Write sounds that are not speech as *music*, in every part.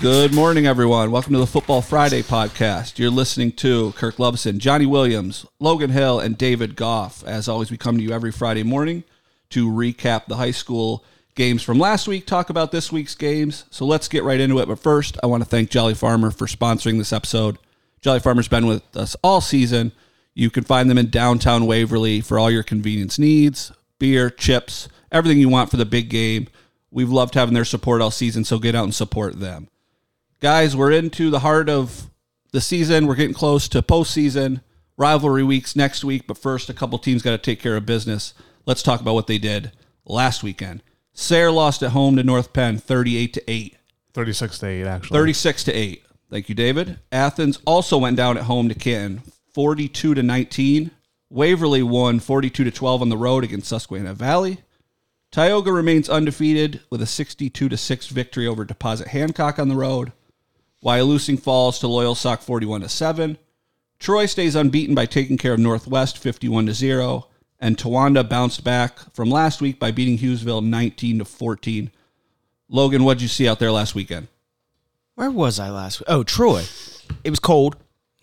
Good morning, everyone. Welcome to the Football Friday podcast. You're listening to Kirk Luvison, Johnny Williams, Logan Hill, and David Gough. As always, we come to you every Friday morning to recap the high school games from last week, talk about this week's games. So let's get right into it. But first, I want to thank Jolly Farmer for sponsoring this episode. Jolly Farmer's been with us all season. You can find them in downtown Waverly for all your convenience needs beer, chips, everything you want for the big game. We've loved having their support all season, so get out and support them guys, we're into the heart of the season. We're getting close to postseason rivalry weeks next week. But first, a couple teams got to take care of business. Let's talk about what they did last weekend. Sayre lost at home to North Penn, thirty-eight to eight. 36 to 8, actually. 36 to 8. Thank you, David. Athens also went down at home to Canton, 42 to 19. Waverly won 42 to 12 on the road against Susquehanna Valley. Tioga remains undefeated with a 62 to 6 victory over Deposit Hancock on the road. Wyalusing falls to Loyalsock 41 to 7. Troy stays unbeaten by taking care of Northwest 51 to 0. And Towanda bounced back from last week by beating Hughesville 19 to 14. Logan, what'd you see out there last weekend? Where was I last week? Oh, Troy. It was cold.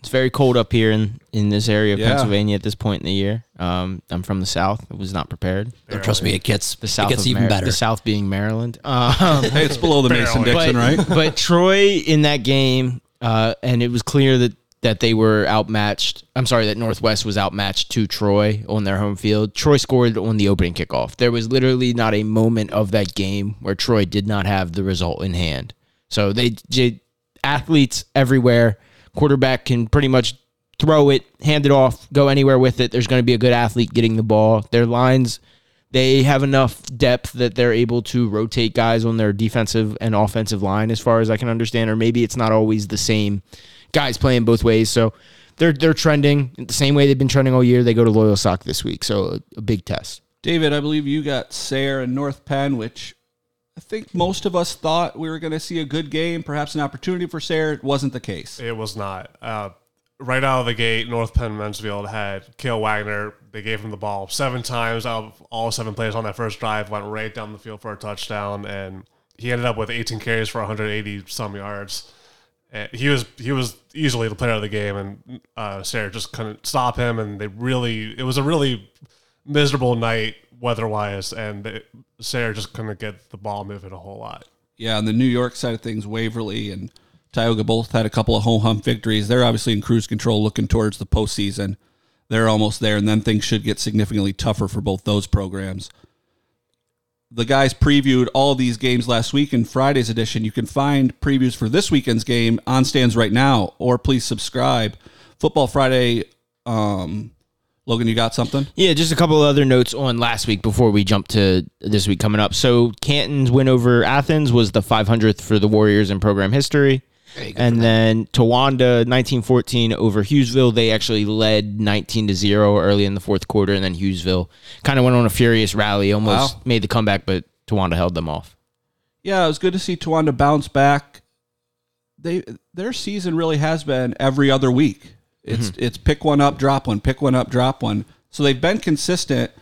It's very cold up here in, in this area of Yeah. Pennsylvania at this point in the year. Um, I'm from the South. I was not prepared. Don't trust me, it gets The South it gets even Mar- better. The South being Maryland. *laughs* Um, Hey, it's below the Mason Dixon, right? *laughs* but Troy in that game, uh, and it was clear that that they were outmatched. I'm sorry, that Northwest was outmatched to Troy on their home field. Troy scored on the opening kickoff. There was literally not a moment of that game where Troy did not have the result in hand. So they, j athletes everywhere. Quarterback can pretty much throw it, hand it off, go anywhere with it. There's going to be a good athlete getting the ball. Their lines they have enough depth that they're able to rotate guys on their defensive and offensive line as far as I can understand or maybe it's not always the same guys playing both ways so they're they're trending the same way they've been trending all year they go to Loyalsock this week so a, a big test David, I believe you got Sayre and North Penn, which I think most of us thought we were going to see a good game, perhaps an opportunity for Sayre. It wasn't the case. It was not. Uh, right out of the gate, North Penn Mansfield had Kale Wagner. They gave him the ball seven times out of all seven plays on that first drive, went right down the field for a touchdown, and he ended up with 18 carries for 180 some yards. And he was he was easily the player of the game, and uh, Sayre just couldn't stop him. And they really, it was a really miserable night weather-wise, and they, Sayre just couldn't get the ball moving a whole lot. Yeah, on the New York side of things, Waverly and Tioga both had a couple of home hump victories. They're obviously in cruise control looking towards the postseason. They're almost there, and then things should get significantly tougher for both those programs. The guys previewed all these games last week in Friday's edition. You can find previews for this weekend's game on stands right now, or please subscribe. Football Friday. Um, Logan, you got something? Yeah, just a couple of other notes on last week before we jump to this week coming up. So Canton's win over Athens was the 500th for the Warriors in program history. And then Towanda 1914 over Hughesville. They actually led 19 to 0 early in the fourth quarter and then Hughesville kind of went on a furious rally, almost Wow. made the comeback but Towanda held them off. Yeah, it was good to see Towanda bounce back. They their season really has been every other week. It's mm-hmm. it's pick one up, drop one, pick one up, drop one. So they've been consistent.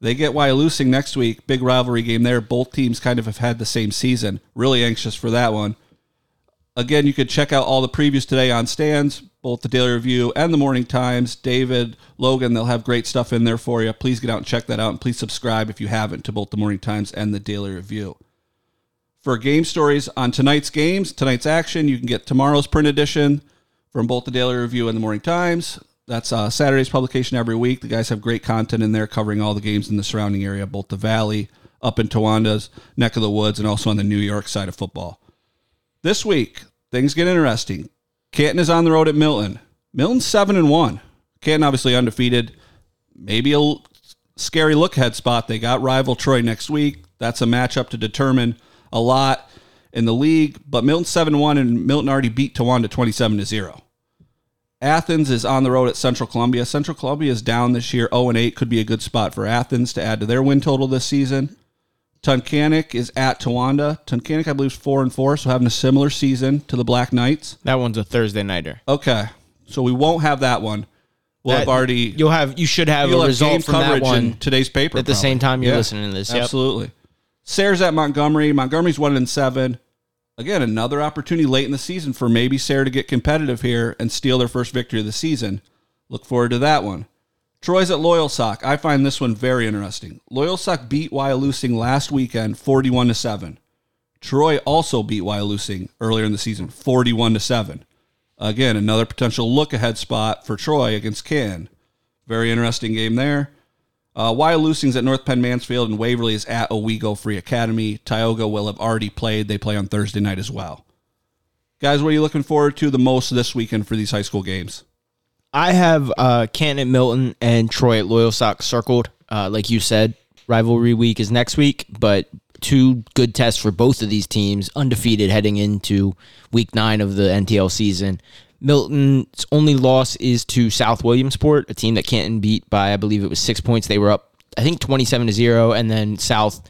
They get Wyalusing next week, big rivalry game there. Both teams kind of have had the same season. Really anxious for that one. Again, you could check out all the previews today on stands, both the Daily Review and the Morning Times. David, Logan, they'll have great stuff in there for you. Please get out and check that out, and please subscribe if you haven't to both the Morning Times and the Daily Review. For game stories on tonight's games, tonight's action, you can get tomorrow's print edition from both the Daily Review and the Morning Times. That's uh, Saturday's publication every week. The guys have great content in there covering all the games in the surrounding area, both the Valley, up in Towanda's neck of the woods, and also on the New York side of football. This week, things get interesting. Canton is on the road at Milton. Milton's seven and one. Canton obviously undefeated. Maybe a scary look ahead spot. They got rival Troy next week. That's a matchup to determine a lot in the league. But seven and one, and Milton already beat Towanda twenty seven to zero. Athens is on the road at Central Columbia. Central Columbia is down this year, 0 and 8. Could be a good spot for Athens to add to their win total this season. Tunkhannock is at Towanda. Tunkhannock, I believe, is 4 and 4, so having a similar season to the Black Knights. That one's a Thursday nighter. Okay, so we won't have that one. We'll have already. You'll have you should have a have result from that one in today's paper at the probably. same time you're Yeah, listening to this. Yep. Absolutely. Sayre's at Montgomery. Montgomery's one and seven. Again, another opportunity late in the season for maybe Sayre to get competitive here and steal their first victory of the season. Look forward to that one. Troy's at Loyalsock. I find this one very interesting. Loyalsock beat Wyalusing last weekend 41 to 7. Troy also beat Wyalusing earlier in the season 41 to 7. Again, another potential look ahead spot for Troy against Can. Very interesting game there. Uh, Wyalusing's at North Penn Mansfield and Waverly is at Owego Free Academy. Tioga will have already played. They play on Thursday night as well. Guys, what are you looking forward to the most this weekend for these high school games? I have uh, Canton at Milton and Troy at Loyal Loyalsock circled. Uh, like you said, rivalry week is next week, but two good tests for both of these teams, undefeated heading into week nine of the NTL season. Milton's only loss is to South Williamsport, a team that Canton beat by, I believe it was six points. They were up, I think, 27 to 0, and then South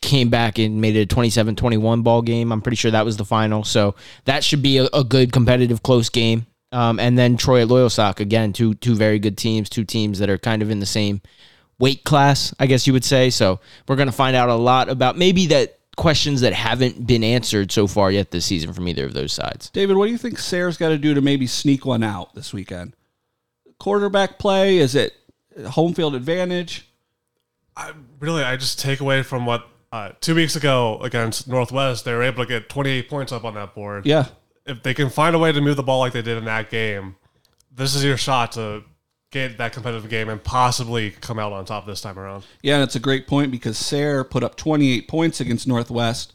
came back and made it a 27 21 ball game. I'm pretty sure that was the final. So that should be a, a good, competitive, close game. Um, and then Troy at Loyalsock, again, two, two very good teams, two teams that are kind of in the same weight class, I guess you would say. So we're going to find out a lot about maybe that questions that haven't been answered so far yet this season from either of those sides. David, what do you think Sayre's got to do to maybe sneak one out this weekend? Quarterback play? Is it home field advantage? I really, I just take away from what uh, two weeks ago against Northwest, they were able to get 28 points up on that board. Yeah. If they can find a way to move the ball like they did in that game, this is your shot to get that competitive game and possibly come out on top this time around. Yeah, and it's a great point because Sayre put up 28 points against Northwest.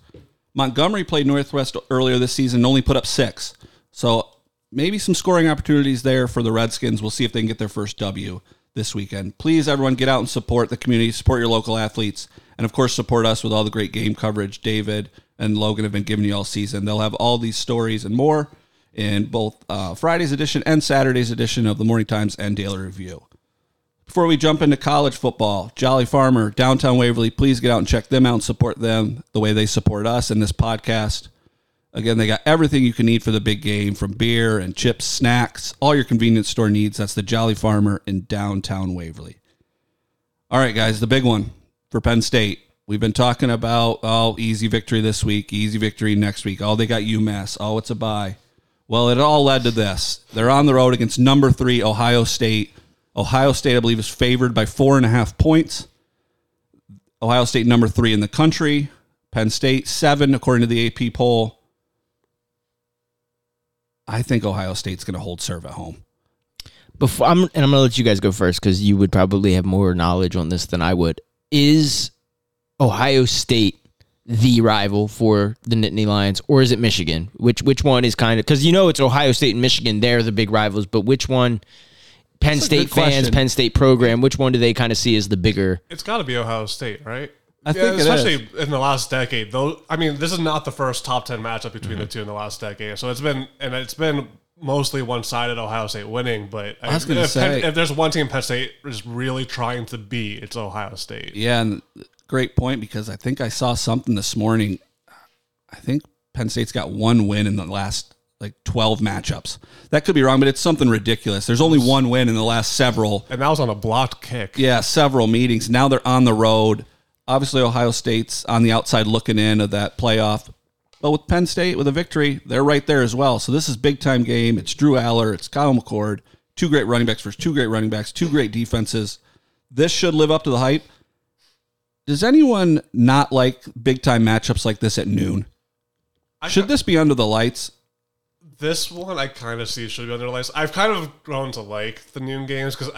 Montgomery played Northwest earlier this season and only put up six. So maybe some scoring opportunities there for the Redskins. We'll see if they can get their first W this weekend. Please, everyone, get out and support the community, support your local athletes, and of course, support us with all the great game coverage David and Logan have been giving you all season. They'll have all these stories and more in both uh, Friday's edition and Saturday's edition of the Morning Times and Daily Review. Before we jump into college football, Jolly Farmer, downtown Waverly, please get out and check them out and support them the way they support us in this podcast. Again, they got everything you can need for the big game from beer and chips, snacks, all your convenience store needs. That's the Jolly Farmer in downtown Waverly. All right, guys, the big one for Penn State. We've been talking about, oh, easy victory this week, easy victory next week. Oh, they got UMass. Oh, it's a bye. Well, it all led to this. They're on the road against number three, Ohio State. Ohio State, I believe, is favored by four and a half points. Ohio State, number three in the country. Penn State, seven, according to the AP poll. I think Ohio State's going to hold serve at home. Before I'm, and I'm going to let you guys go first because you would probably have more knowledge on this than I would. Is Ohio State the rival for the Nittany Lions, or is it Michigan? Which which one is kind of because you know it's Ohio State and Michigan; they're the big rivals. But which one? Penn That's State fans, question. Penn State program. Which one do they kind of see as the bigger? It's got to be Ohio State, right? I think it especially in the last decade. Though, I mean, this is not the first top ten matchup between Mm-hmm. the two in the last decade. So it's been and it's been mostly one sided Ohio State winning. But I was gonna if, Penn- say- if there's one team Penn State is really trying to beat, it's Ohio State. Yeah, and great point because I think I saw something this morning. I think Penn State's got one win in the last like 12 matchups. That could be wrong, but it's something ridiculous. There's only one win in the last several And that was on a blocked kick. Yeah, several meetings. Now they're on the road. Obviously, Ohio State's on the outside looking in of that playoff. But with Penn State, with a victory, they're right there as well. So this is big time game. It's Drew Allar, it's Kyle McCord, two great running backs versus two great running backs, two great defenses. This should live up to the hype. Does anyone not like big time matchups like this at noon? Should this be under the lights? This one I kind of see should be under the lights. I've kind of grown to like the noon games because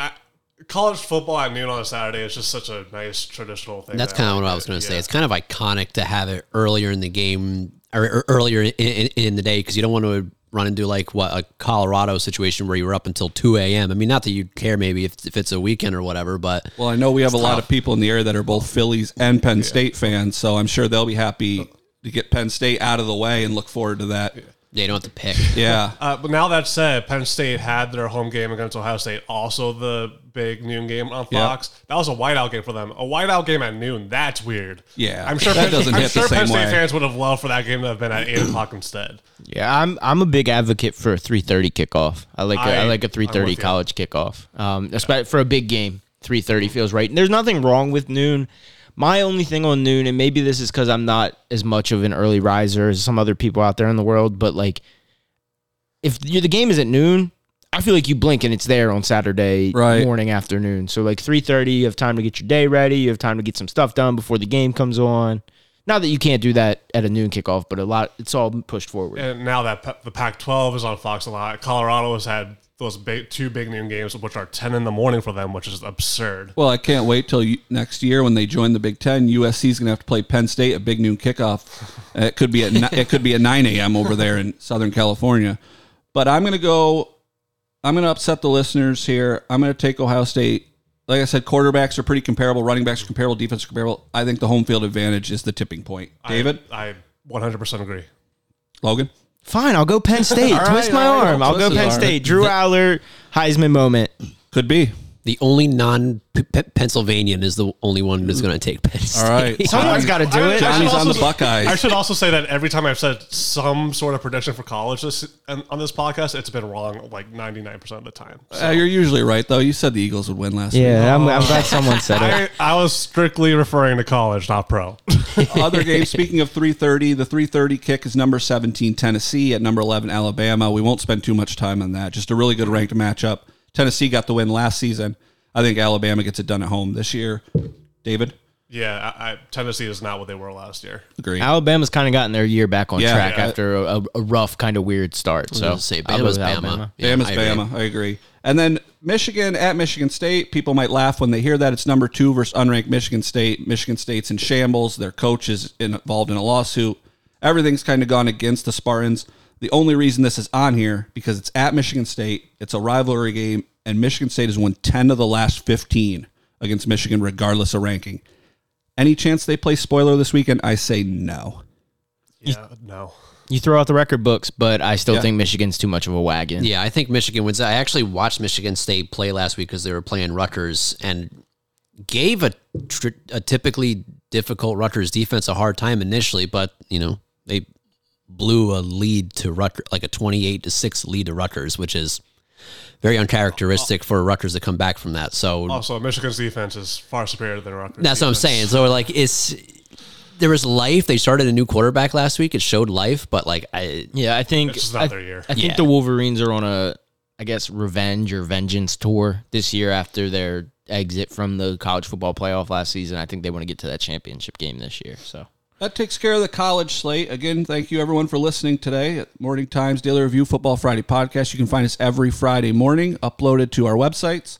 college football at noon on a Saturday is just such a nice traditional thing. That's kind of what I was going to say. Yeah. It's kind of iconic to have it earlier in the game or, or earlier in, in, in the day because you don't want to run into like what a Colorado situation where you were up until 2 a.m. I mean, not that you care maybe if, if it's a weekend or whatever, but Well, I know we have a lot of people in the area that are both Phillies and Penn State fans, so I'm sure they'll be happy to get Penn State out of the way and look forward to that. yeah, you don't have to pick. *laughs* Yeah. Uh, but now that said, Penn State had their home game against Ohio State, also the big noon game on Yeah. Fox. That was a whiteout game for them. A whiteout game at noon, that's weird. Yeah, I'm sure that Penn, doesn't I'm hit the sure Penn same State way. fans would have loved for that game to have been at eight o'clock instead. Yeah, I'm I'm a big advocate for a 3:30 kickoff. I like a, I I- like a I'm 3:30 college kickoff. Um, especially for a big game, 3:30 feels right. And there's nothing wrong with noon. My only thing on noon, and maybe this is because I'm not as much of an early riser as some other people out there in the world, but like, if you the game is at noon, I feel like you blink and it's there on Saturday Right. morning, afternoon. So like three thirty, you have time to get your day ready. You have time to get some stuff done before the game comes on. Not that you can't do that at a noon kickoff, but a lot it's all pushed forward. And now that the Pac-12 is on Fox a lot, Colorado has had those big, two big noon games, which are 10 in the morning for them, which is absurd. Well, I can't wait till you, next year when they join the Big Ten. USC is going to have to play Penn State at big noon kickoff. Uh, It could be at it could be at nine a.m. over there in Southern California. But I'm going to go. I'm going to upset the listeners here. I'm going to take Ohio State. Like I said, quarterbacks are pretty comparable. Running backs are comparable. Defense are comparable. I think the home field advantage is the tipping point. David, I, I 100% agree. Logan. Fine, I'll go Penn *laughs* State. All Twist right, my all right, arm. I'll I'll go twist his Penn arm. State. Drew Allar, Heisman moment. Could be. The only non Pennsylvanian is the only one that's going to take Penn State. All right. *laughs* Someone's got to do I- it. I should Johnny's on also- the Buckeyes. I should also say that every time I've said some sort of prediction for college this, on on this podcast, it's been wrong like 99% of the time. So Uh, you're usually right though. You said the Eagles would win last week. Yeah, I'm, I'm glad someone said it. *laughs* I, I was strictly referring to college, not pro. *laughs* Other games. Speaking of 3:30, the 3:30 kick is number 17 Tennessee at number 11 Alabama. We won't spend too much time on that. Just a really good ranked matchup. Tennessee got the win last season. I think Alabama gets it done at home this year. David, yeah, I, I, Tennessee is not what they were last year. agree. Alabama's kind of gotten their year back on Yeah. track Yeah. after a, a rough, kind of weird start. So gonna say I'll go Bama's with Bama. Alabama. Yeah, Bama's I agree. Bama. I agree. And then Michigan at Michigan State. People might laugh when they hear that it's number two versus unranked Michigan State. Michigan State's in shambles. Their coach is involved in a lawsuit. Everything's kind of gone against the Spartans. The only reason this is on here because it's at Michigan State. It's a rivalry game, and Michigan State has won ten of the last fifteen against Michigan, regardless of ranking. Any chance they play spoiler this weekend? I say no. Yeah, no. You throw out the record books, but I still Yeah. think Michigan's too much of a wagon. Yeah, I think Michigan wins. I actually watched Michigan State play last week because they were playing Rutgers and gave a, tr- a typically difficult Rutgers defense a hard time initially, but you know they blew a lead to Rutgers, like a twenty-eight to six lead to Rutgers, which is very uncharacteristic for Rutgers to come back from that. So Also, Michigan's defense is far superior than Rutgers. that's what I'm saying. So like it's there was life. They started a new quarterback last week. It showed life, but like I Yeah, I think It's just not I, their year. I think Yeah. the Wolverines are on a, I guess, revenge or vengeance tour this year after their exit from the college football playoff last season. I think they want to get to that championship game this year. So That takes care of the college slate. Again, thank you everyone for listening today at Morning Times Daily Review Football Friday podcast. You can find us every Friday morning, uploaded to our websites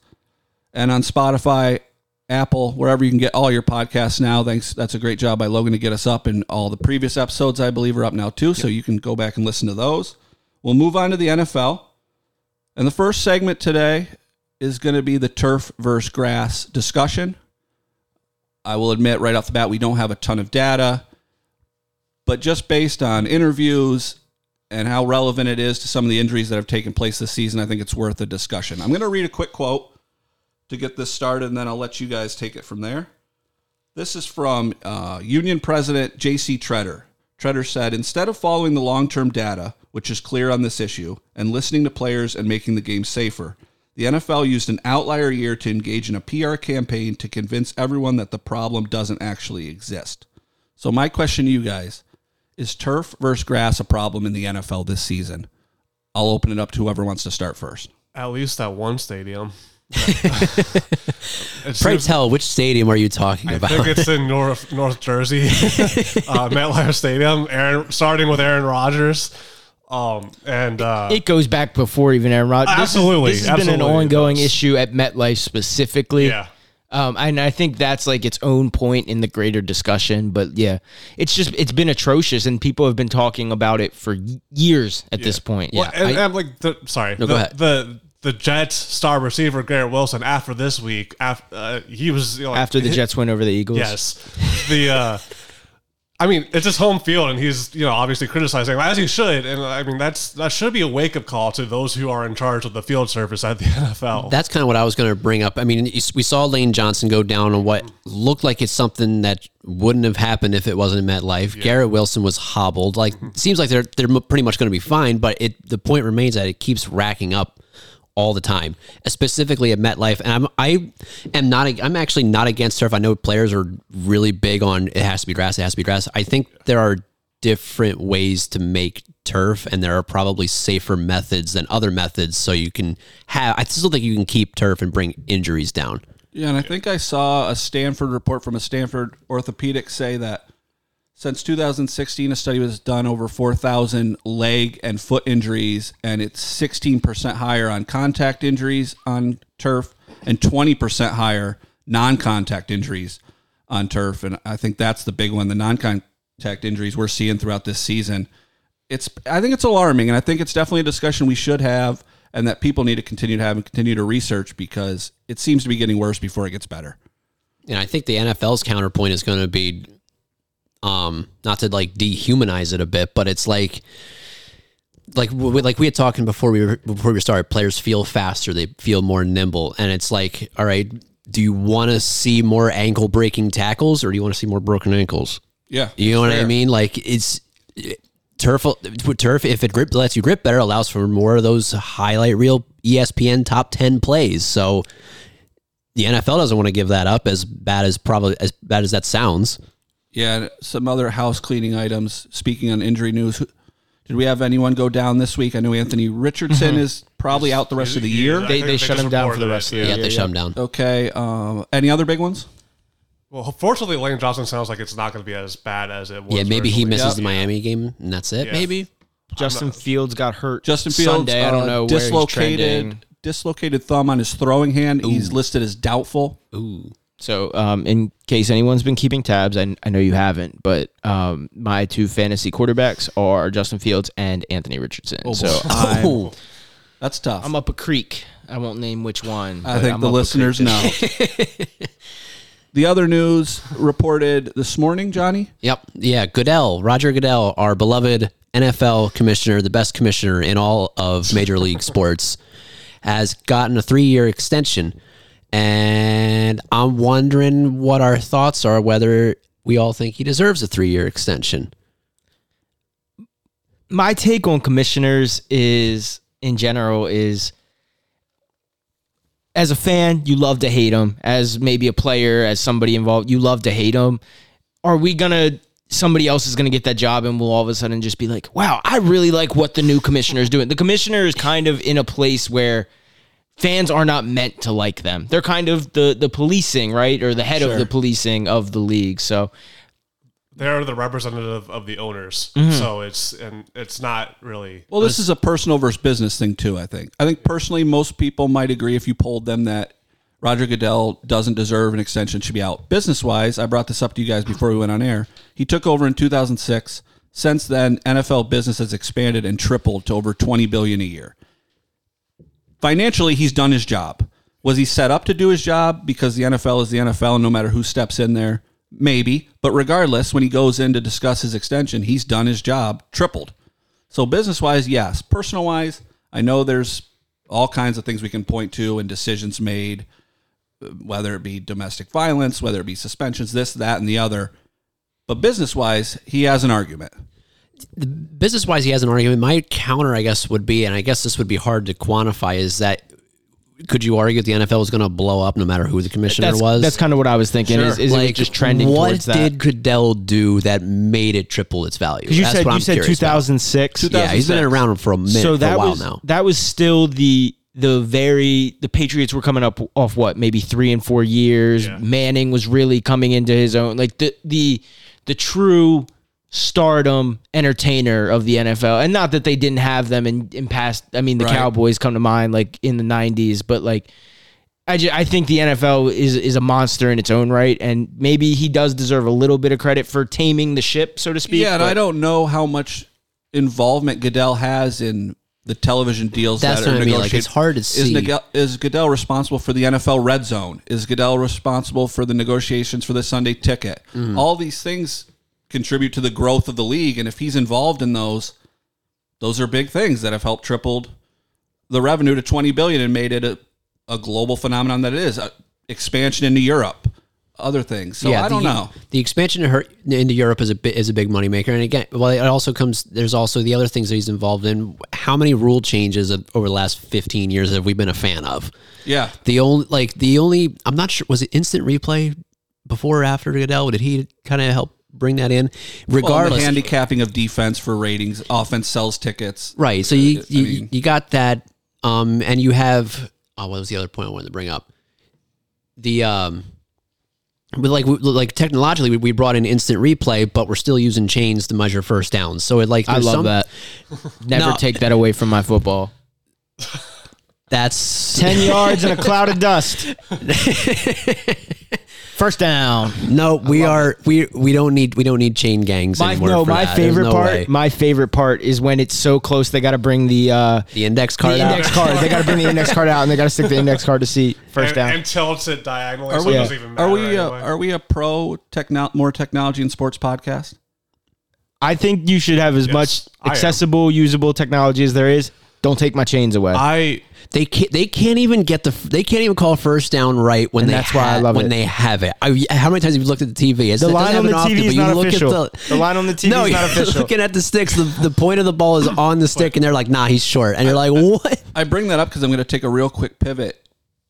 and on Spotify, Apple, wherever you can get all your podcasts now. Thanks. That's a great job by Logan to get us up, and all the previous episodes, I believe, are up now too. So you can go back and listen to those. We'll move on to the NFL. And the first segment today is going to be the turf versus grass discussion. I will admit right off the bat, we don't have a ton of data but just based on interviews and how relevant it is to some of the injuries that have taken place this season, I think it's worth a discussion. I'm going to read a quick quote to get this started, and then I'll let you guys take it from there. This is from uh, Union President J.C. Tretter. Tretter said, instead of following the long term data, which is clear on this issue, and listening to players and making the game safer, the NFL used an outlier year to engage in a PR campaign to convince everyone that the problem doesn't actually exist. So, my question to you guys is turf versus grass a problem in the NFL this season? I'll open it up to whoever wants to start first. At least that one stadium. *laughs* It pray seems- tell which stadium are you talking I about? I think it's in North North Jersey, *laughs* uh, *laughs* MetLife Stadium. Aaron, starting with Aaron Rodgers, um, and uh, it goes back before even Aaron Rodgers. This is- Absolutely, this has been an ongoing issue at MetLife specifically. yeah, Um, and I think that's like its own point in the greater discussion. But yeah, it's just it's been atrocious, and people have been talking about it for years at this point. Well, Yeah, and, I- and like the sorry, No, the, go ahead. the the Jets star receiver Garrett Wilson after this week, after uh, he was you know, after the hit- Jets win over the Eagles. Yes, the. uh I mean, it's his home field, and he's you know obviously criticizing as he should, and I mean that's that should be a wake up call to those who are in charge of the field service at the *laughs* NFL. That's kind of what I was going to bring up. I mean, we saw Lane Johnson go down on what looked like it's something that wouldn't have happened if it wasn't in MetLife. Garrett Wilson was hobbled. Like, *laughs* seems like they're they're pretty much going to be fine, but it the point remains that it keeps racking up all the time, specifically at MetLife. And I'm I am not I'm actually not against turf. I know players are really big on it has to be grass, it has to be grass. I think there are different ways to make turf and there are probably safer methods than other methods so you can have I still think you can keep turf and bring injuries down. Yeah, and I think I saw a Stanford report from a Stanford orthopedic say that since 2016, a study was done over 4,000 leg and foot injuries, and it's 16% higher on contact injuries on turf and 20% higher non contact injuries on turf. And I think that's the big one the non contact injuries we're seeing throughout this season. It's, I think it's alarming, and I think it's definitely a discussion we should have and that people need to continue to have and continue to research because it seems to be getting worse before it gets better. And I think the NFL's counterpoint is going to be um not to like dehumanize it a bit but it's like like we, like we had talking before we were, before we started players feel faster they feel more nimble and it's like all right do you want to see more ankle breaking tackles or do you want to see more broken ankles? Yeah. you know what i mean? Like it's turf turf if it grip lets you grip better allows for more of those highlight reel espn top 10 plays. So the nfl doesn't want to give that up as bad as probably as bad as that sounds Yeah, some other house cleaning items. Speaking on injury news, did we have anyone go down this week? I know Anthony Richardson is probably out the rest of the year. I They- think they shut just him down for the rest of the year. yeah, year. they shut him down Okay. Um, any other big ones? Well, fortunately, Lane Johnson sounds like it's not going to be as bad as it was. Yeah, maybe he misses Yep. the Miami game, and that's it. Yeah. Maybe. Justin Fields got hurt. Justin Fields. Sunday. I don't uh, know where he's dislocated dislocated thumb on his throwing hand. He's listed as doubtful. Ooh. So, um, in case anyone's been keeping tabs, I, I know you haven't, but um, my two fantasy quarterbacks are Justin Fields and Anthony Richardson. so *laughs* I'm, Oh, *laughs* That's tough. I'm up a creek. I won't name which one. I think I'm the listeners know. *laughs* the other news reported this morning, Johnny. yep. Yeah, Goodell, Roger Goodell, our beloved NFL commissioner, the best commissioner in all of Major League Sports, has gotten a three-year extension, and I'm wondering what our thoughts are. Whether we all think he deserves a three-year extension. my take on commissioners is in general is as a fan you love to hate them as maybe a player as somebody involved you love to hate them are we gonna somebody else is gonna get that job and we'll all of a sudden just be like wow i really like what the new commissioner is doing the commissioner is kind of in a place where fans are not meant to like them they're kind of the the policing right or the head of the policing of the league so They're the representative of the owners, Mm-hmm. so it's and it's not really. Well, this is a personal versus business thing too. I think. I think personally, most people might agree if you polled them that Roger Goodell doesn't deserve an extension, should be out. Business wise, I brought this up to you guys before we went on air. He took over in 2006. Since then, NFL business has expanded and tripled to over 20 billion a year. Financially, he's done his job. Was he set up to do his job because the NFL is the NFL and no matter who steps in there? Maybe. But regardless, when he goes in to discuss his extension, he's done his job, tripled. So business wise, yes. Personal wise, I know there's all kinds of things we can point to and decisions made, whether it be domestic violence, whether it be suspensions, this, that, and the other. But business wise, he has an argument. Business wise, he has an argument. My counter, I guess, would be, and I guess this would be hard to quantify, is that could you argue that the NFL was going to blow up no matter who the commissioner that's, was? that's kind of what i was thinking is, is it just trending What towards that did Goodell do that made it triple its value? Because you That's said what you I'm said curious about. 2006. Yeah, he's been around for a minute, so for that a while was now. that was still the the very the Patriots were coming up off what maybe three and four years. Yeah. Manning was really coming into his own, like the the the true stardom entertainer of the NFL. And not that they didn't have them in in past. I mean, the Right. Cowboys come to mind, like in the '90s, but like. I, ju- I think the NFL is is a monster in its own right, and maybe he does deserve a little bit of credit for taming the ship, so to speak. Yeah, and but- I don't know how much involvement Goodell has in the television deals That's that are I mean, like, negotiated. it's hard to Is, see. Nigel- is Goodell responsible for the NFL Red Zone? Is Goodell responsible for the negotiations for the Sunday ticket? Mm-hmm. All these things contribute to the growth of the league, and if he's involved in those, those are big things that have helped tripled the revenue to 20 billion and made it a, a global phenomenon that it is. Uh, expansion into Europe, other things. So yeah, I don't the, know. The expansion her, into Europe is a bit, is a big moneymaker, and again, well, it also comes. There's also the other things that he's involved in. How many rule changes of- over the last 15 years have we been a fan of? Yeah. The only like the only I'm not sure was it instant replay before or after Goodell? Did he kind of help bring that in? Well, Regardless, the handicapping of defense for ratings, offense sells tickets. Right. So you I you, mean- you got that, um, and you have oh, what was the other point I wanted to bring up? The um, but like like technologically, we- we brought in instant replay, but we're still using chains to measure first downs. So it like I love some- that. *laughs* Never No. take that away from my football. That's 10 yards in a cloud of dust. *laughs* First down. no. We are we we don't need we don't need chain gangs My, anymore. no, for my that. There's favorite no part. way. My favorite part is when it's so close they got to bring the uh, the index the card. out. index card. They got to bring the index card out and they got to stick the index card to see first and, down. and tilts it diagonally, Are so we, it doesn't even matter. are we, uh, anyway. are we a pro techno- more technology and sports podcast? I think you should have as Yes, much I am. accessible, usable technology as there is. Don't take my chains away. I They can't. They can't even get the. They can't even call first down right when And they. that's why I ha- love when it. they have it. I, how many times have you looked at the TV? It's, The it line on happen the often, TV is not official. The line on the TV no, is not you're official. Looking at the sticks, the, the point of the ball is on the stick, and they're like, "Nah, he's short," and you're like, "What?" I bring that up because I'm going to take a real quick pivot.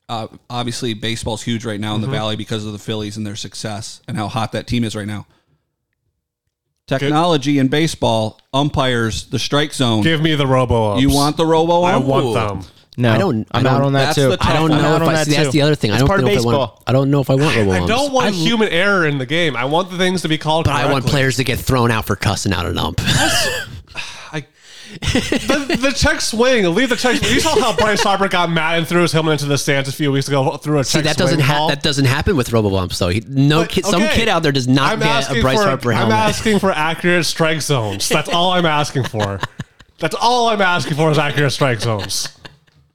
Uh, obviously, baseball's huge right now in the Valley because of the Phillies and their success and how hot that team is right now. Technology in baseball, umpires, the strike zone. give me the robo. you want the robo? I ump? want them. no, I don't- I'm I don't- on that that's too. the I don't one. I'm know out if on I that see. That's too. the other thing. I It's don't part know of if I want. baseball. I don't know if I want robo I don't want human error in the game. I want the things to be called. But I want correctly. players to get thrown out for cussing out an ump. *laughs* The, the check swing. Leave the check. You saw how Bryce Harper got mad and threw his helmet into the stands a few weeks ago through a See, check that doesn't swing ha- that doesn't happen with robo umps though. He, no But, kid, some kid out there does not I'm get a Bryce for, Harper I'm asking for accurate strike zones. That's all I'm asking for. *laughs* That's all I'm asking for is accurate strike zones.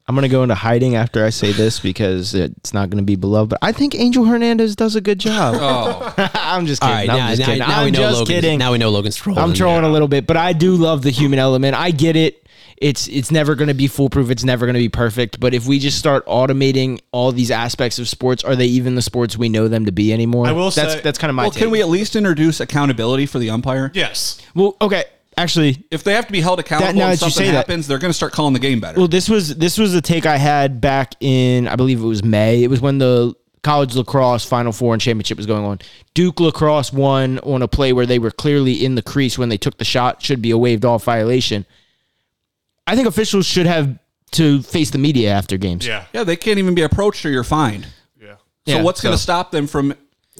I'm gonna go into hiding after I say this because it's not gonna be beloved. But I think Angel Hernandez does a good job. Oh, *laughs* I'm just kidding. right, I'm now, just kidding. now I'm we know just Logan's, kidding. Now we know Logan's trolling. I'm trolling a little bit, but I do love the human element. I get it. It's it's never going to be foolproof. It's never going to be perfect. But if we just start automating all these aspects of sports, are they even the sports we know them to be anymore? I will that's say- that's kind of my. well, take. can we at least introduce accountability for the umpire? Yes. Well, okay. Actually, If they have to be held accountable now and that you something say that- happens, they're going to start calling the game better. Well, this was this was a take I had back in I believe it was May. It was when the college lacrosse Final Four and championship was going on. Duke lacrosse won on a play where they were clearly in the crease when they took the shot. Should be a waved off violation. I think officials should have to face the media after games. Yeah. yeah, they can't even be approached or you're fined. Yeah. So Yeah, what's going to stop them from?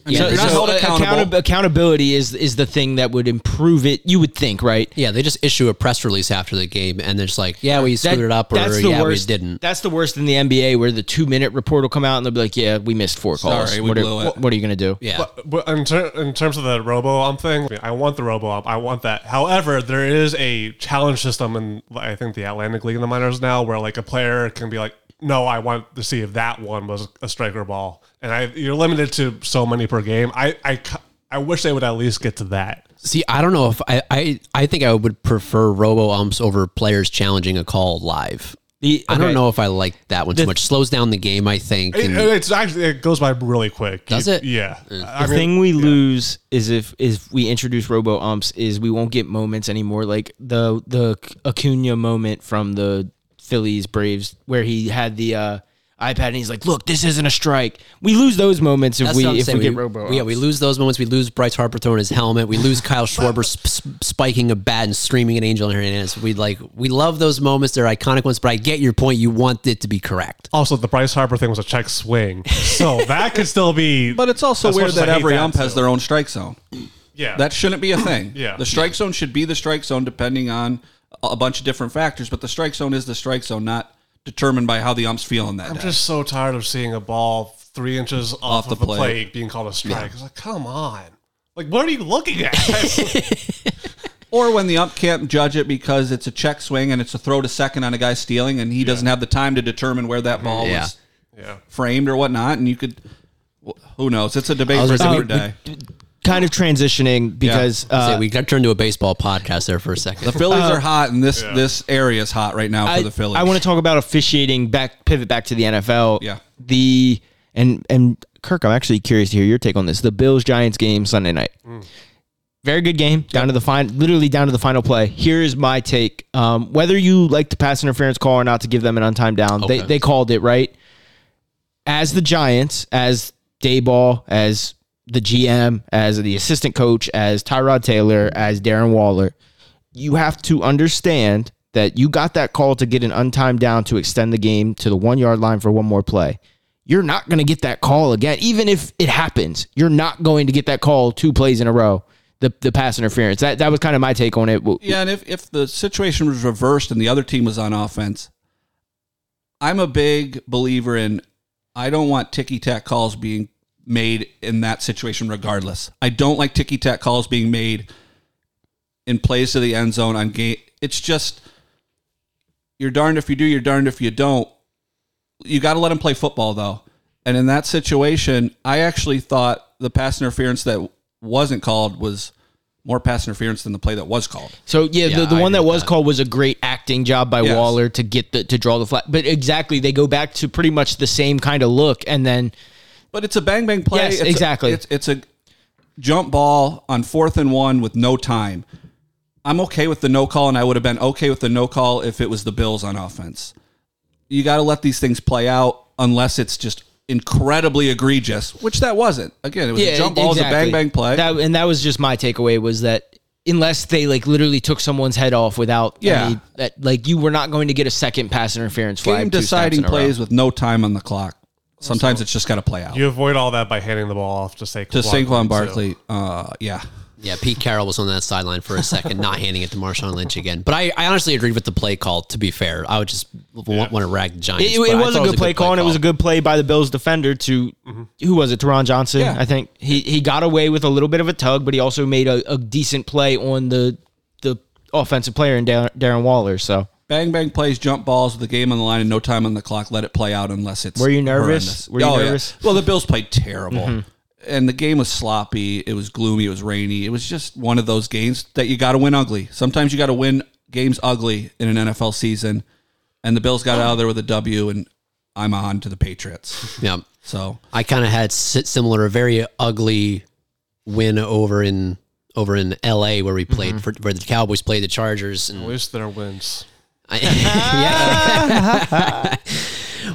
I mean, So, if you're not held accountable. accountab- accountability is is the thing that would improve it. You would think, right? Yeah, they just issue a press release after the game, and they're just like, "Yeah, we screwed That- it up," or that's the "Yeah, worst. we didn't." That's the worst in the NBA, where the two minute report will come out and they'll be like, "Yeah, we missed four calls. Sorry, we what, blew are, it." what are you gonna do?" Yeah, But, but in, ter- in terms of the robo ump thing, I want the robo ump. I want that. However, there is a challenge system in I think the Atlantic League in the minors now, where like a player can be like, "No, I want to see if that one was a striker ball," and I you're limited to so many per game. I I I wish they would at least get to that. See, I don't know if I, I, I think I would prefer robo umps over players challenging a call live. The- I don't know if I like that one too The- much. Slows down the game, I think. It, and- it's actually it goes by really quick. Does You- it? Yeah. I The mean, thing we lose is if if we introduce robo umps is we won't get moments anymore like the the Acuna moment from the Phillies Braves where he had the uh, iPad and he's like, "Look, this isn't a strike." We lose those moments if That's we what I'm if saying. we get robo. Yeah, we lose those moments. We lose Bryce Harper throwing his helmet. We lose Kyle Schwarber sp- sp- spiking a bat and screaming at Angel Hernandez. We like we love those moments. They're iconic ones. But I get your point. You want it to be correct. also the Bryce Harper thing was a check swing, so *laughs* that could still be. But it's also as much weird as I that hate every that, ump has too. their own strike zone. yeah. That shouldn't be a thing. Yeah. The strike zone should be the strike zone depending on a bunch of different factors, but the strike zone is the strike zone, not determined by how the ump's feeling that I'm day. just so tired of seeing a ball three inches off, Off the of the plate. plate. being called a strike. It's like, come on. Like, what are you looking at? *laughs* *laughs* Or when the ump can't judge it because it's a check swing and it's a throw to second on a guy stealing and he doesn't have the time to determine where that ball Yeah. was yeah. framed or whatnot, and you could, wh- who knows? It's a debate for a gonna different say, day. Kind of transitioning because Say, uh, we got turned to a baseball podcast there for a second. The Phillies are hot, and this this area is hot right now for I, the Phillies. I want to talk about officiating back pivot back to the NFL. Yeah. The and and Kirk, I'm actually curious to hear your take on this. The Bills Giants game Sunday night. Very good game, down to the fine, literally down to the final play. Here is my take. Um, whether you like the pass interference call or not to give them an untimed down, they Okay. they called it right. As the Giants, as Daboll, as the GM, as the assistant coach, as Tyrod Taylor, as Darren Waller, you have to understand that you got that call to get an untimed down to extend the game to the one yard line for one more play. You're not going to get that call again, even if it happens. You're not going to get that call two plays in a row. The the pass interference. That that was kind of my take on it. Yeah, and if, if the situation was reversed and the other team was on offense, I'm a big believer in I don't want ticky tack calls being made in that situation regardless. I don't like ticky tack calls being made in plays to the end zone on game. It's just you're darned if you do, you're darned if you don't. You got to let them play football though. And in that situation, I actually thought the pass interference that wasn't called was more pass interference than the play that was called. So yeah, Yeah, the, the I one that was that. called was a great acting job by Yes. Waller to get the to draw the flat. But exactly, they go back to pretty much the same kind of look, and then But it's a bang bang play. Yes, It's a- exactly. it's it's a jump ball on fourth and one with no time. I'm okay with the no call, and I would have been okay with the no call if it was the Bills on offense. You got to let these things play out unless it's just incredibly egregious, which that wasn't. Again, it was a jump ball, it was a bang bang play. That, and that was just my takeaway was that unless they like literally took someone's head off without Yeah. any, that like you were not going to get a second pass interference flag. Game deciding a plays with no time on the clock. Sometimes it's just got to play out. You avoid all that by handing the ball off to Saquon. to Saquon too. Barkley, uh, yeah. Yeah, Pete Carroll was on that sideline for a second, not handing it to Marshawn Lynch again. But I, I honestly agree with the play call. To be fair, I would just want, want to rag the Giants. It, but it I was a good play call, and it was a good play by the Bills defender to who was it? Taron Johnson, Yeah. I think. He he got away with a little bit of a tug, but he also made a, a decent play on the the offensive player in Darren, Darren Waller. So Bang bang plays, jump balls with the game on the line and no time on the clock. Let it play out unless it's. Were you nervous? horrendous. Were you Oh, nervous? Mm-hmm. Well, the Bills played terrible, and the game was sloppy. It was gloomy. It was rainy. It was just one of those games that you got to win ugly. Sometimes you got to win games ugly in an NFL season, and the Bills got out of there with a W. And I'm on to the Patriots. Yeah, So I kind of had similar, a very ugly win over in over in L.A. where we played for where the Cowboys played the Chargers. At And least there wins. *laughs* yeah. *laughs*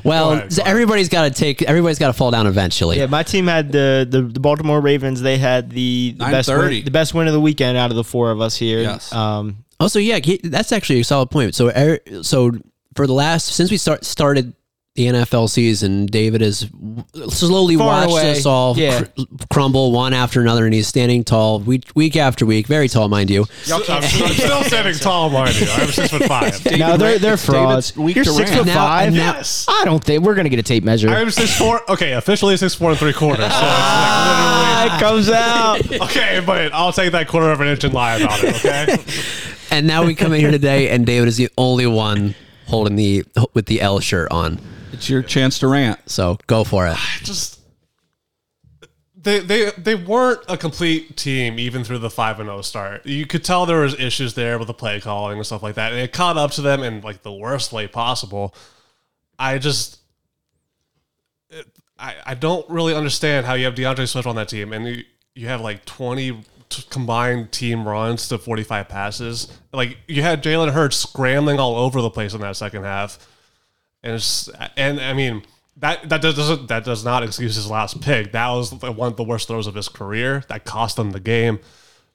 well, Go ahead, go everybody's got to take. Everybody's got to fall down eventually. yeah, my team had the the, the Baltimore Ravens. They had the, the best win, the best win of the weekend out of the four of us here. Yes. Um, Also, yeah, that's actually a solid point. So, er, so for the last since we start started the NFL season, David has slowly Far watched away. us all Yeah. cr- crumble one after another, and he's standing tall week week after week, very tall, mind you. I'm, *laughs* I'm still standing tall, mind you. I'm six foot five. *laughs* no, they're they're David's frauds. You're six foot Now- five. now- Yes. I don't think we're gonna get a tape measure. I'm six four. Okay, officially six four and three quarters. So it's Ah, it comes out. *laughs* Okay, but I'll take that quarter of an inch and lie about it. Okay. And now we come in here today, and David is the only one holding the with the L shirt on. It's your chance to rant. So go for it. *sighs* just they they they weren't a complete team even through the five and zero start. You could tell there was issues there with the play calling and stuff like that, and it caught up to them in like the worst way possible. I just. it- I, I don't really understand how you have D'Andre Swift on that team and you, you have like 20 t- combined team runs to 45 passes. Like you had Jalen Hurts scrambling all over the place in that second half. And it's, and I mean that that doesn't that does not excuse his last pick. That was one of the worst throws of his career. That cost him the game.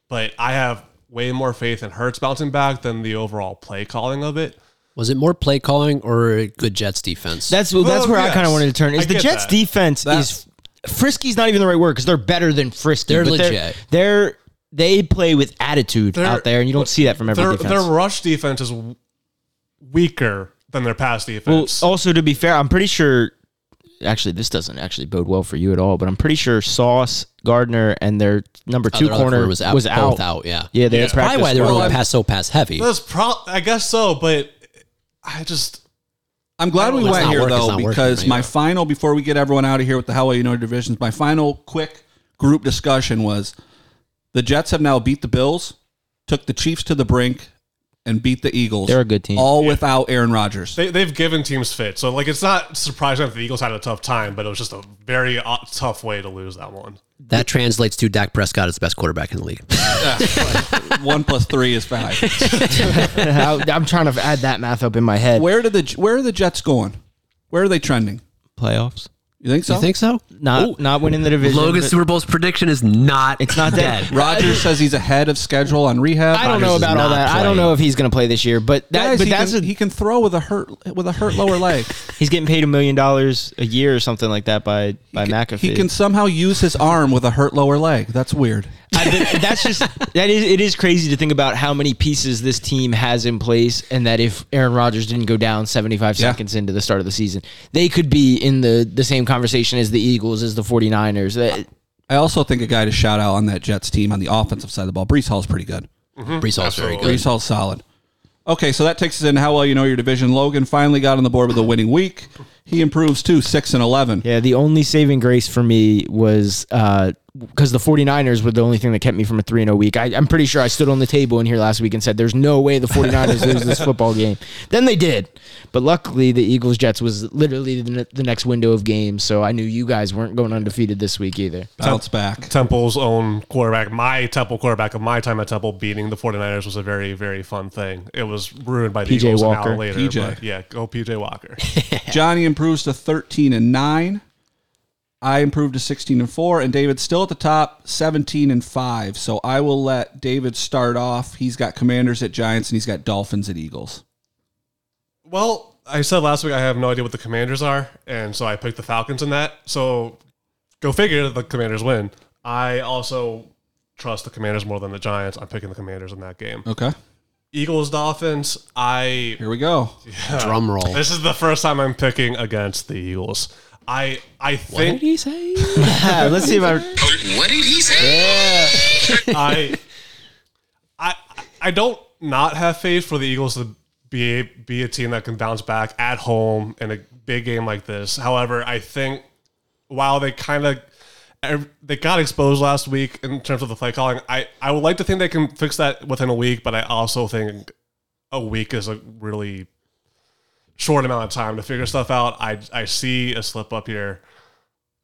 But I have way more faith in Hurts bouncing back than the overall play calling of it. Was it more play calling or good Jets defense? That's that's Well, where I kind of wanted to turn. Is I the Jets' that. defense is frisky's not even the right word because they're better than frisky. They're legit. They're, they play with attitude They're- out there, and you don't see that from every Their defense. their rush defense is w- weaker than their pass well, also to be fair, I'm pretty sure. Actually, this doesn't actually bode well for you at all. But I'm pretty sure Sauce, Gardner, and their number Oh, two their other corner was out. was both out. out. Yeah. Yeah, they Yeah. had Probably Probably why they were for- going pass so pass heavy. That's pro. I guess so, but I just I'm glad we went here work- though not working because right my now. final before we get everyone out of here with the How Well You Know divisions, my final quick group discussion was the Jets have now beat the Bills, took the Chiefs to the brink, and beat the Eagles. They're a good team. All without Aaron Rodgers. They, they've given teams fit, so like it's not surprising that the Eagles had a tough time, but it was just a very uh, tough way to lose that one. That translates to Dak Prescott is the best quarterback in the league. One plus three is five. *laughs* I, I'm trying to add that math up in my head. Where did the where are the Jets going? Where are they trending? Playoffs? You think so? You think so? Not not winning the division. Logan Super Bowl's prediction is not. It's not dead. Rodgers *laughs* says he's ahead of schedule on rehab. I don't know about all not that. I don't know if he's going to play this year, but that Guys, but he, that's can, a, he can throw with a hurt with a hurt lower leg. *laughs* he's getting paid a million dollars a year or something like that by by McAfee. He can somehow use his arm with a hurt lower leg. That's weird. I, *laughs* that's just that is it is crazy to think about how many pieces this team has in place, and that if Aaron Rodgers didn't go down 75 Yeah. seconds into the start of the season, they could be in the the same conversation as the Eagles, is the 49ers. That- I also think a guy to shout out on that Jets team on the offensive side of the ball. Breece Hall's pretty good. Mm-hmm. Breece Hall's very good. Breece Hall's solid. Okay, so that takes us in how well you know your division. Logan finally got on the board with a winning week. He improves to six and eleven. Yeah, the only saving grace for me was uh, because the 49ers were the only thing that kept me from a 3 0 week. I, I'm pretty sure I stood on the table in here last week and said, There's no way the 49ers lose this football game. *laughs* Then they did. But luckily, the Eagles Jets was literally the, the next window of games. So I knew you guys weren't going undefeated this week either. Bounce back. Temple's own quarterback, my Temple quarterback of my time at Temple, beating the 49ers was a very, very fun thing. It was ruined by the PJ Eagles an Walker. hour later. PJ. but yeah, go PJ Walker. *laughs* Johnny improves to thirteen and nine. I improved to sixteen and four, and David's still at the top, seventeen and five. So I will let David start off. He's got Commanders at Giants, and he's got Dolphins at Eagles. well, I said last week I have no idea what the Commanders are, and so I picked the Falcons in that. So go figure, the Commanders win. I also trust the Commanders more than the Giants. I'm picking the Commanders in that game. Okay, Eagles, Dolphins. I here we go. Drum roll. this is the first time I'm picking against the Eagles. I I think. What did he say? *laughs* Let's see if I. What did he say? Yeah. *laughs* I, I, I don't not have faith for the Eagles to be a, be a team that can bounce back at home in a big game like this. However, I think while they kind of they got exposed last week in terms of the play calling, I I would like to think they can fix that within a week. But I also think a week is a really short amount of time to figure stuff out. I I see a slip up here.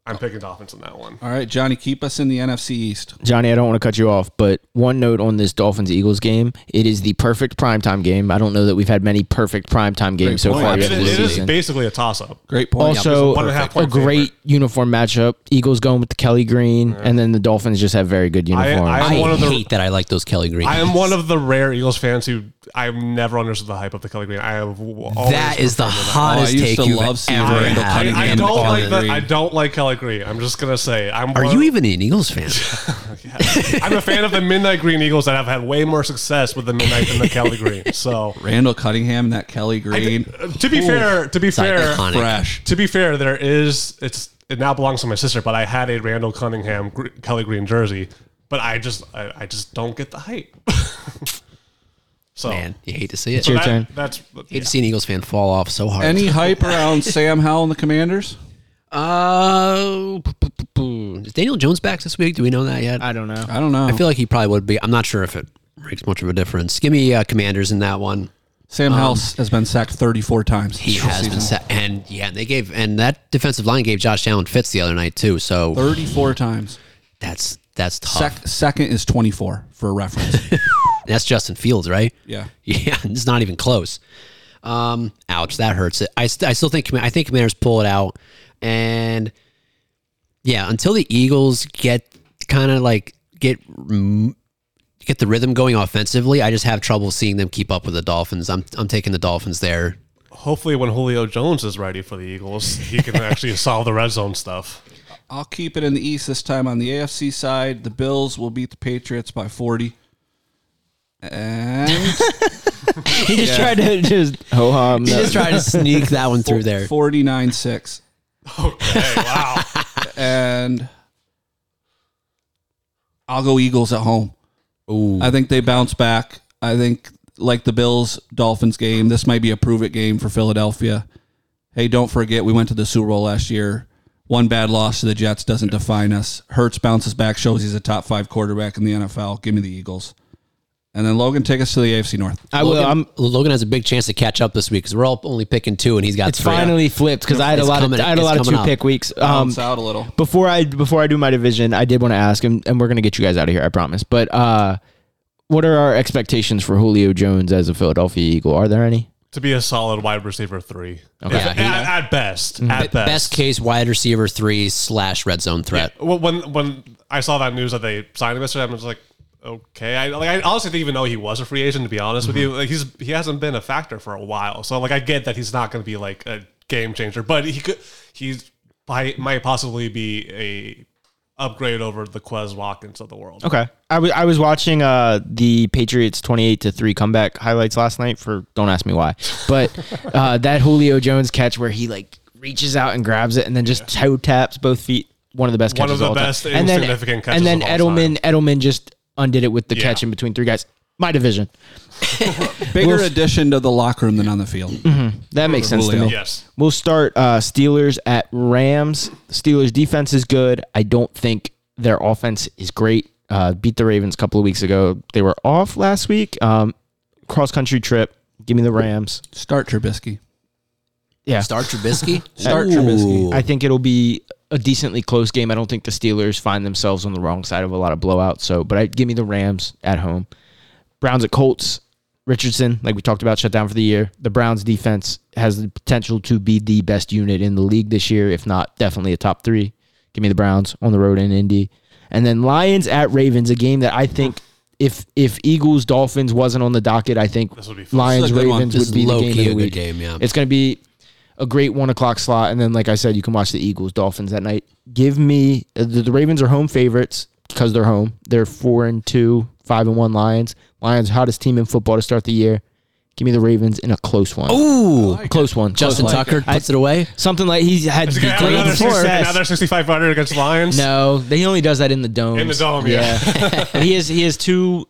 I'm picking Dolphins in that one. All right, Johnny, keep us in the NFC East. Johnny, I don't want to cut you off, but one note on this Dolphins Eagles game: it is the perfect primetime game. I don't know that we've had many perfect primetime games so point. far I It, yet mean, it this is season. basically a toss up. Great point. Also, one and a half a point great favorite. uniform matchup. Eagles going with the Kelly Green, and then the Dolphins just have very good I- uniforms. I- I one of the- hate that I like those Kelly Green. I am one of the rare Eagles fans who I've never understood the hype of the Kelly Green. I have always that is the Oh, hottest used take to you've love seeing ever had. I, I don't like that. I don't like Kelly Green. I'm just gonna say I'm. Are one- you even an Eagles fan? *laughs* I'm a fan of the Midnight Green Eagles that have had way more success with the Midnight than the Kelly Green. So Randall Cunningham that Kelly Green. Uh, to be fair, to be fair, iconic. Fresh. to be fair, there is it's it now belongs to my sister, but I had a Randall Cunningham Gr- Kelly Green jersey, but I just I, I just don't get the hype. *laughs* so Man, you hate to see it. so your that- turn. That's hate to see an Eagles fan fall off so hard. Any hype *laughs* around Sam Howell and the Commanders? Uh, is Daniel Jones back this week? Do we know that yet? I don't know. I don't know. I feel like he probably would be. I'm not sure if it makes much of a difference. Give me uh, Commanders in that one. Sam Howell has been sacked 34 times. He has season. been set, and yeah, they gave and that defensive line gave Josh Allen fits the other night too. So 34 times. that's that's tough. Sec- second is 24 for a reference. *laughs* That's Justin Fields, right? yeah. *laughs* Yeah, it's not even close. Um, ouch, that hurts. I, st- I still think I think Commanders pull it out, and yeah, until the Eagles get kind of like get get the rhythm going offensively, I just have trouble seeing them keep up with the Dolphins. I'm I'm taking the Dolphins there. hopefully when Julio Jones is ready for the Eagles, he can *laughs* actually solve the red zone stuff. I'll keep it in the East this time. On the AFC side, the Bills will beat the Patriots by 40. And *laughs* He just tried to just ho hum. He Just tried to sneak that one through there. 49 6. Okay, wow. *laughs* And I'll go Eagles at home. Ooh. I think they bounce back. I think, like the Bills Dolphins game, this might be a prove it game for Philadelphia. Hey, don't forget, we went to the Super Bowl last year. One bad loss to the Jets doesn't define us. Hurts bounces back, shows he's a top five quarterback in the NFL. Give me the Eagles. And then Logan, take us to the AFC North. I will. Logan, I'm. Logan has a big chance to catch up this week because we're all only picking two, and he's got It's three. finally flipped because I had a lot coming- of I had a lot of two up. pick weeks. Um, Balance out a little. before I before I do my division, I did want to ask, and, and we're gonna get you guys out of here, I promise. But uh, what are our expectations for Julio Jones as a Philadelphia Eagle? Are there any? to be a solid wide receiver three. Okay. If- Yeah, at, at best. Mm-hmm. At best. Best case wide receiver three slash red zone threat. Well, when when I saw that news that they signed him yesterday, I was like, okay. I like I honestly didn't even know he was a free agent. To be honest with you, like he's he hasn't been a factor for a while. So like I get that he's not going to be like a game changer, but he could he's might might possibly be a upgrade over the Quez Watkins of the world. Okay. I was I was watching uh the Patriots twenty eight to three comeback highlights last night for don't ask me why, but *laughs* uh, that Julio Jones catch where he like reaches out and grabs it and then just toe taps both feet. One of the best catches. One of the all time. best and then, insignificant catches And then Edelman Edelman just undid it with the Yeah. catch in between three guys. My division. *laughs* Bigger We'll- addition to the locker room than on the field. That makes sense to me. Yes. We'll start uh, Steelers at Rams. Steelers defense is good. I don't think their offense is great. Uh, beat the Ravens a couple of weeks ago. They were off last week. Um, cross country trip. Give me the Rams. Start Trubisky. Yeah, Start Trubisky. *laughs* Start Ooh. Trubisky. I think it'll be a decently close game. I don't think the Steelers find themselves on the wrong side of a lot of blowouts. So, but I give me the Rams at home. Browns at Colts. Richardson, like we talked about, shut down for the year. The Browns defense has the potential to be the best unit in the league this year, if not definitely a top three. Give me the Browns on the road in Indy. And then Lions at Ravens, a game that I think if if Eagles Dolphins wasn't on the docket, I think This would be. Lions This is a good one. Ravens would be the game of the week. game. Yeah. It's going to be a great one o'clock slot, and then like I said, you can watch the Eagles Dolphins that night. Give me uh, the, the Ravens are home favorites because they're home. They're four and two, five and one Lions. Lions hottest team in football to start the year. Give me the Ravens in a close one. Ooh. close one. Justin Close one. Tucker puts it away. Something like he's had Is he gonna have great another, 60, success. another 6500 against Lions? No, he only does that in the dome. In the dome, yeah. But *laughs* he has he has two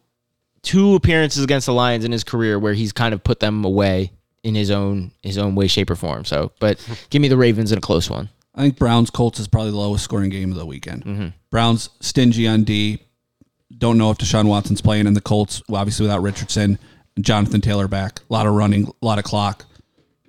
two appearances against the Lions in his career where he's kind of put them away in his own his own way, shape, or form. So, but give me the Ravens in a close one. I think Browns Colts is probably the lowest scoring game of the weekend. Mm-hmm. Browns stingy on D. Don't know if Deshaun Watson's playing, and the Colts well, obviously without Richardson, Jonathan Taylor back. A lot of running, a lot of clock.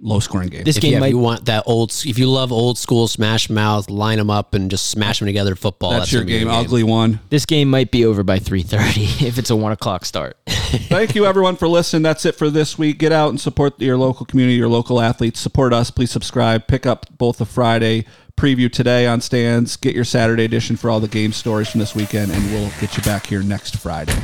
Low scoring game. This If, game you, if might you want that old, if you love old school smash mouth, line them up and just smash them together football. That's, your gonna game. Ugly one. this game might be over by three thirty *laughs* if it's a one o'clock start. *laughs* Thank you everyone for listening. That's it for this week. Get out and support your local community, your local athletes. Support us. Please subscribe. Pick up both the Friday preview today on stands. Get your Saturday edition for all the game stories from this weekend, and we'll get you back here next Friday.